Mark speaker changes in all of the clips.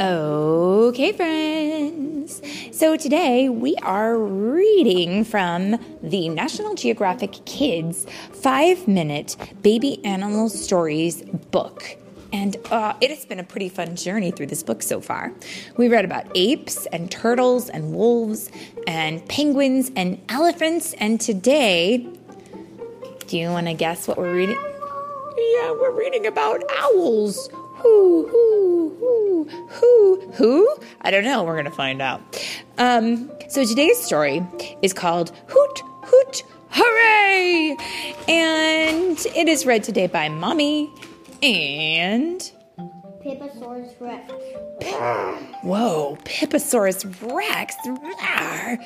Speaker 1: Okay, friends. So today we are reading from the National Geographic Kids Five Minute Baby Animal Stories book. And uh, it has been a pretty fun journey through this book so far. We read about apes and turtles and wolves and penguins and elephants. And today, do you want to guess what we're reading? Yeah, we're reading about owls. Who, who, who, who? I don't know. We're going to find out. Um, so today's story is called Hoot, Hoot, Hooray! And it is read today by Mommy and.
Speaker 2: Pipposaurus Rex.
Speaker 1: Whoa, Pipposaurus Rex. Rawr.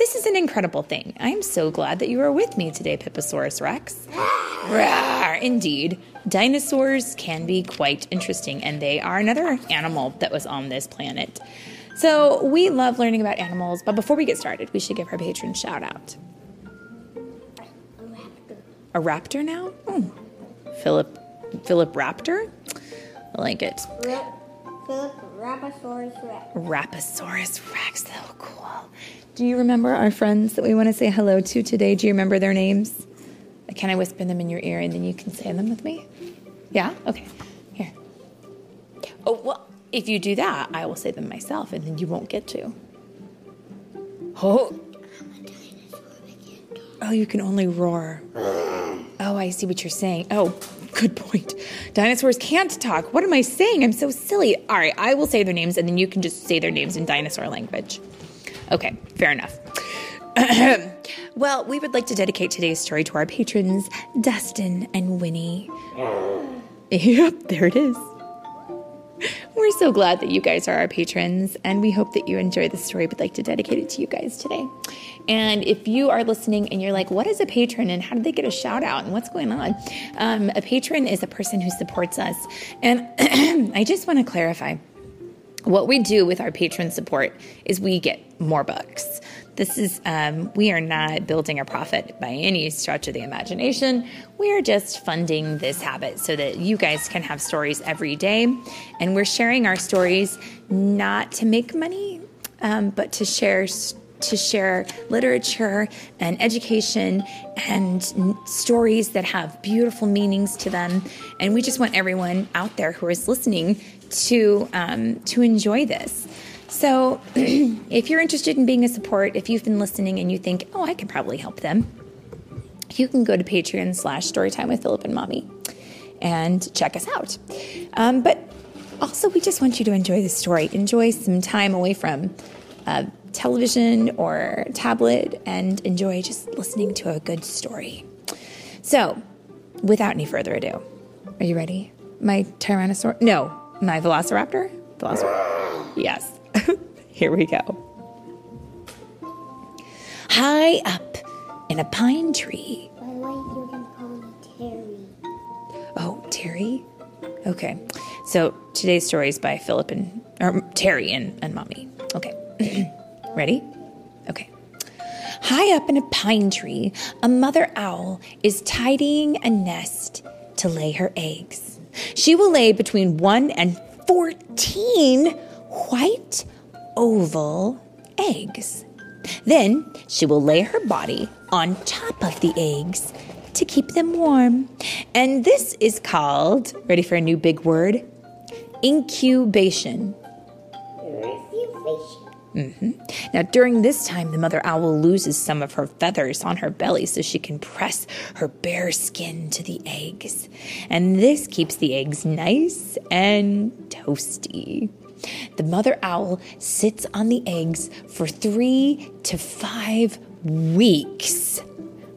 Speaker 1: This is an incredible thing. I'm so glad that you are with me today, Pipposaurus Rex. Rawr. Indeed, dinosaurs can be quite interesting, and they are another animal that was on this planet. So we love learning about animals, but before we get started, we should give our patron shout out.
Speaker 2: A raptor.
Speaker 1: Now? Oh, Philip, Philip Raptor. I like it.
Speaker 2: Philip Raposaurus Rex.
Speaker 1: Raposaurus Rex, so cool. Do you remember our friends that we want to say hello to today? Do you remember their names? Can I whisper them in your ear and then you can say them with me? Yeah? Okay. Here. Oh, well, if you do that, I will say them myself and then you won't get to. Oh. Oh, you can only roar. Oh, I see what you're saying. Oh, good point. Dinosaurs can't talk. What am I saying? I'm so silly. All right, I will say their names and then you can just say their names in dinosaur language. Okay, fair enough. well, we would like to dedicate today's story to our patrons, Dustin and Winnie. Oh. Yep, there it is. We're so glad that you guys are our patrons, and we hope that you enjoy the story. We'd like to dedicate it to you guys today. And if you are listening and you're like, what is a patron and how do they get a shout out and what's going on? Um, a patron is a person who supports us. And I just want to clarify what we do with our patron support is we get more books. This is, um, we are not building a profit by any stretch of the imagination. We are just funding this habit so that you guys can have stories every day. And we're sharing our stories not to make money, um, but to share to share literature and education and stories that have beautiful meanings to them. And we just want everyone out there who is listening to um, to enjoy this. So, if you're interested in being a support, if you've been listening and you think, oh, I could probably help them, you can go to Patreon slash Storytime with Philip and Mommy and check us out. Um, but also, we just want you to enjoy the story, enjoy some time away from uh, television or tablet, and enjoy just listening to a good story. So, without any further ado, are you ready? My Tyrannosaurus? No, my Velociraptor? Velociraptor. Yes. Here we go. High up in a pine tree.
Speaker 2: By the way, you can call me Terry.
Speaker 1: Oh, Terry? Okay. So today's story is by Philip and or Terry and, and Mommy. Okay. Ready? Okay. High up in a pine tree, a mother owl is tidying a nest to lay her eggs. She will lay between 1 and 14 white oval eggs. Then she will lay her body on top of the eggs to keep them warm. And this is called, ready for a new big word? Incubation. Hmm. Now, during this time, the mother owl loses some of her feathers on her belly so she can press her bare skin to the eggs. And this keeps the eggs nice and toasty. The mother owl sits on the eggs for three to five weeks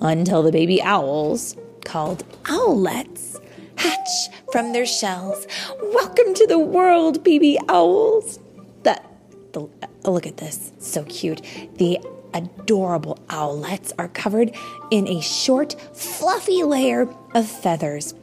Speaker 1: until the baby owls, called owlets, hatch from their shells. Welcome to the world, baby owls. That the, oh, look at this, so cute. The adorable owlets are covered in a short, fluffy layer of feathers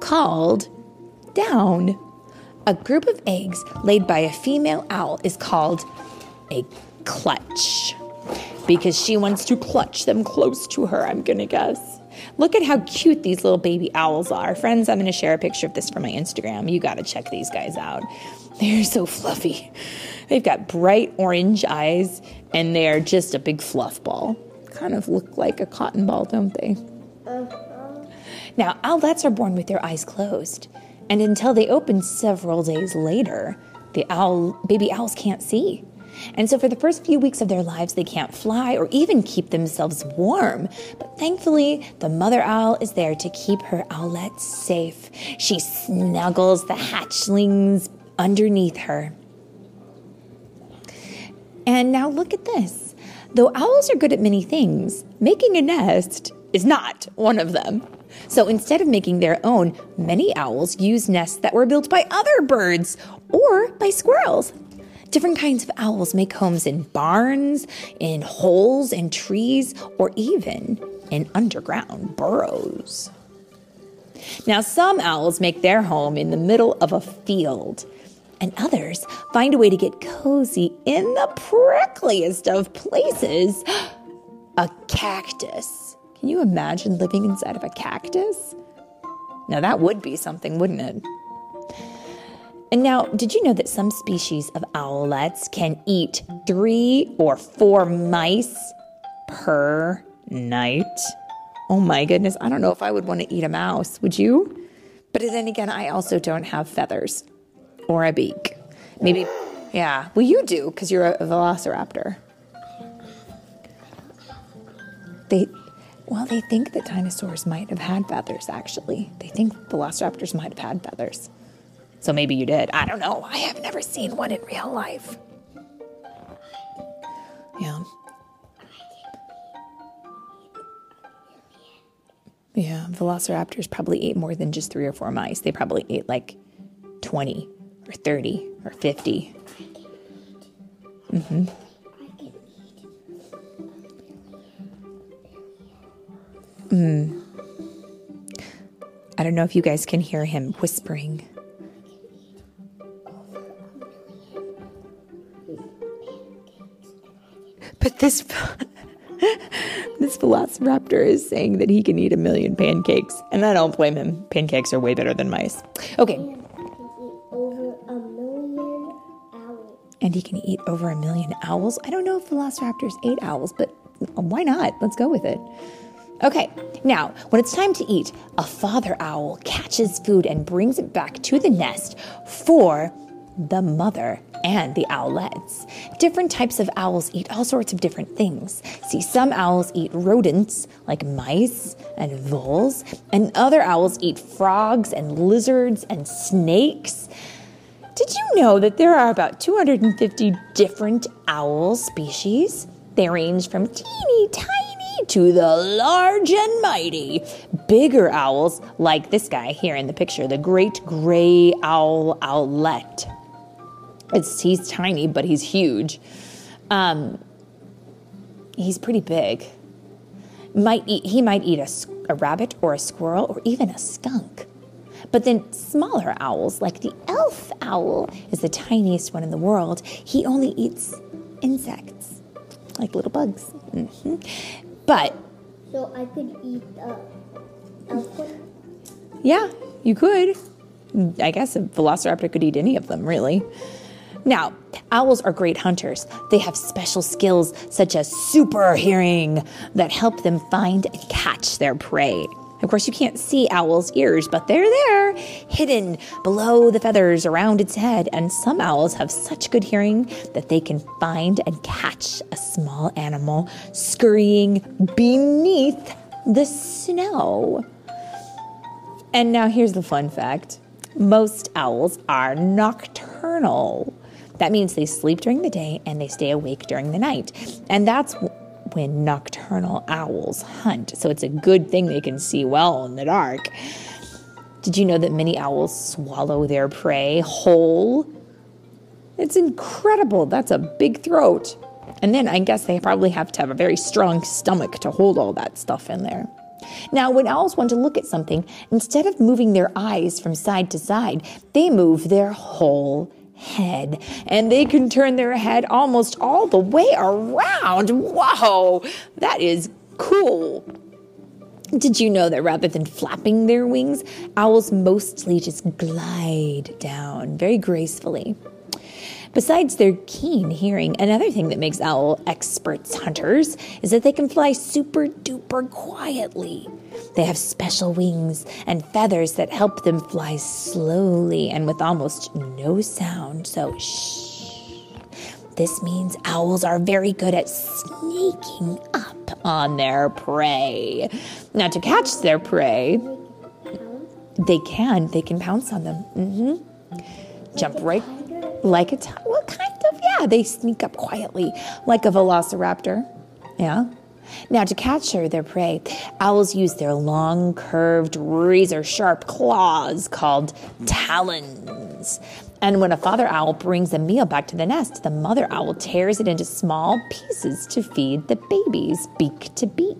Speaker 1: called down. A group of eggs laid by a female owl is called a clutch because she wants to clutch them close to her, I'm gonna guess. Look at how cute these little baby owls are. Friends, I'm to share a picture of this for my Instagram. You got to check these guys out. They're so fluffy. They've got bright orange eyes and they're just a big fluff ball. Kind of look like a cotton ball, don't they?
Speaker 2: Uh-huh.
Speaker 1: Now, owlets are born with their eyes closed, and until they open several days later, the owl baby owls can't see. And so for the first few weeks of their lives, they can't fly or even keep themselves warm. But thankfully, the mother owl is there to keep her owlets safe. She snuggles the hatchlings underneath her. And now look at this. Though owls are good at many things, making a nest is not one of them. So instead of making their own, many owls use nests that were built by other birds or by squirrels. Different kinds of owls make homes in barns, in holes in trees, or even in underground burrows. Now, some owls make their home in the middle of a field, and others find a way to get cozy in the prickliest of places a cactus. Can you imagine living inside of a cactus? Now, that would be something, wouldn't it? And now, did you know that some species of owlets can eat three or four mice per night? Oh my goodness, I don't know if I would want to eat a mouse. Would you? But then again, I also don't have feathers or a beak. Maybe, yeah. Well, you do because you're a velociraptor. They, well, they think that dinosaurs might have had feathers, actually. They think velociraptors might have had feathers. So maybe you did. I don't know. I have never seen one in real life. Yeah. Yeah, velociraptors probably ate more than just three or four mice. They probably ate like 20 or 30 or 50. Mm-hmm. Mm. I don't know if you guys can hear him whispering. But this this velociraptor is saying that he can eat a million pancakes, and I don't blame him. Pancakes are way better than mice. Okay,
Speaker 2: And I can eat over a million owls.
Speaker 1: and he can eat over a million owls. I don't know if velociraptors ate owls, but why not? Let's go with it. Okay, now when it's time to eat, a father owl catches food and brings it back to the nest for the mother and the owlets. Different types of owls eat all sorts of different things. See, some owls eat rodents like mice and voles, and other owls eat frogs and lizards and snakes. Did you know that there are about 250 different owl species? They range from teeny tiny to the large and mighty. Bigger owls, like this guy here in the picture, the great gray owl owlet. It's, he's tiny, but he's huge. Um, he's pretty big. Might eat, he might eat a, a rabbit or a squirrel or even a skunk. But then smaller owls, like the elf owl, is the tiniest one in the world. He only eats insects, like little bugs. hmm But
Speaker 2: So I could eat the one.
Speaker 1: yeah, you could. I guess a velociraptor could eat any of them, really. Now, owls are great hunters. They have special skills such as super hearing that help them find and catch their prey. Of course, you can't see owls' ears, but they're there, hidden below the feathers around its head. And some owls have such good hearing that they can find and catch a small animal scurrying beneath the snow. And now here's the fun fact most owls are nocturnal. That means they sleep during the day and they stay awake during the night. And that's when nocturnal owls hunt. So it's a good thing they can see well in the dark. Did you know that many owls swallow their prey whole? It's incredible. That's a big throat. And then I guess they probably have to have a very strong stomach to hold all that stuff in there. Now, when owls want to look at something, instead of moving their eyes from side to side, they move their whole head. And they can turn their head almost all the way around. Whoa, that is cool. Did you know that rather than flapping their wings, owls mostly just glide down very gracefully? Besides their keen hearing, another thing that makes owl experts hunters is that they can fly super duper quietly. They have special wings and feathers that help them fly slowly and with almost no sound. So, shh. This means owls are very good at sneaking up on their prey. Now, to catch their prey, they can. They can pounce on them. Mm-hmm. Jump right like a well, kind of. Yeah, they sneak up quietly like a velociraptor. Yeah. Now, to capture their prey, owls use their long, curved, razor sharp claws called talons. And when a father owl brings a meal back to the nest, the mother owl tears it into small pieces to feed the babies, beak to beak.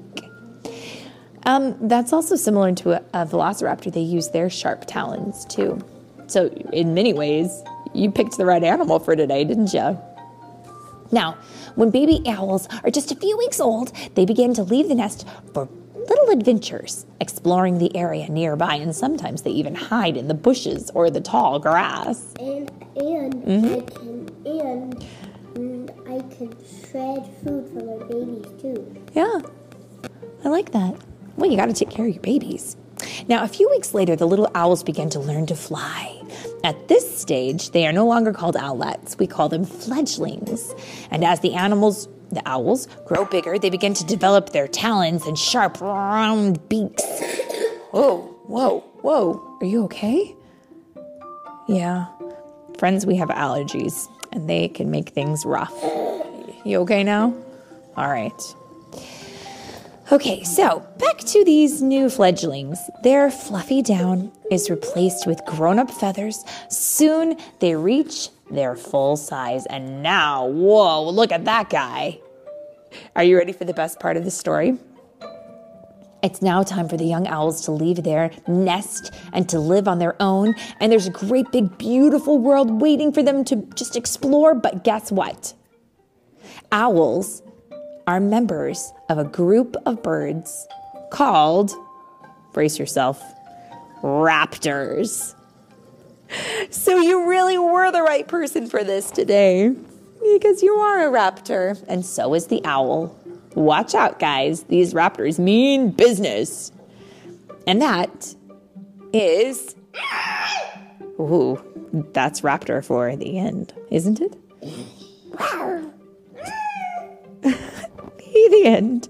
Speaker 1: Um, that's also similar to a, a velociraptor. They use their sharp talons too. So, in many ways, you picked the right animal for today, didn't you? Now, when baby owls are just a few weeks old, they begin to leave the nest for little adventures, exploring the area nearby, and sometimes they even hide in the bushes or the tall grass.
Speaker 2: And and
Speaker 1: Mm-hmm.
Speaker 2: I can and, and I can shred food for my babies too.
Speaker 1: Yeah, I like that. Well, you got to take care of your babies. Now, a few weeks later, the little owls began to learn to fly. At this stage, they are no longer called owlets. We call them fledglings. And as the animals, the owls, grow bigger, they begin to develop their talons and sharp, round beaks. Whoa, whoa, whoa. Are you okay? Yeah. Friends, we have allergies, and they can make things rough. You okay now? All right. Okay, so back to these new fledglings. Their fluffy down is replaced with grown up feathers. Soon they reach their full size, and now, whoa, look at that guy. Are you ready for the best part of the story? It's now time for the young owls to leave their nest and to live on their own. And there's a great big beautiful world waiting for them to just explore. But guess what? Owls are members of a group of birds called, brace yourself, raptors. So you really were the right person for this today because you are a raptor, and so is the owl. Watch out, guys. These raptors mean business. And that is. Ooh, that's raptor for the end, isn't it? the end.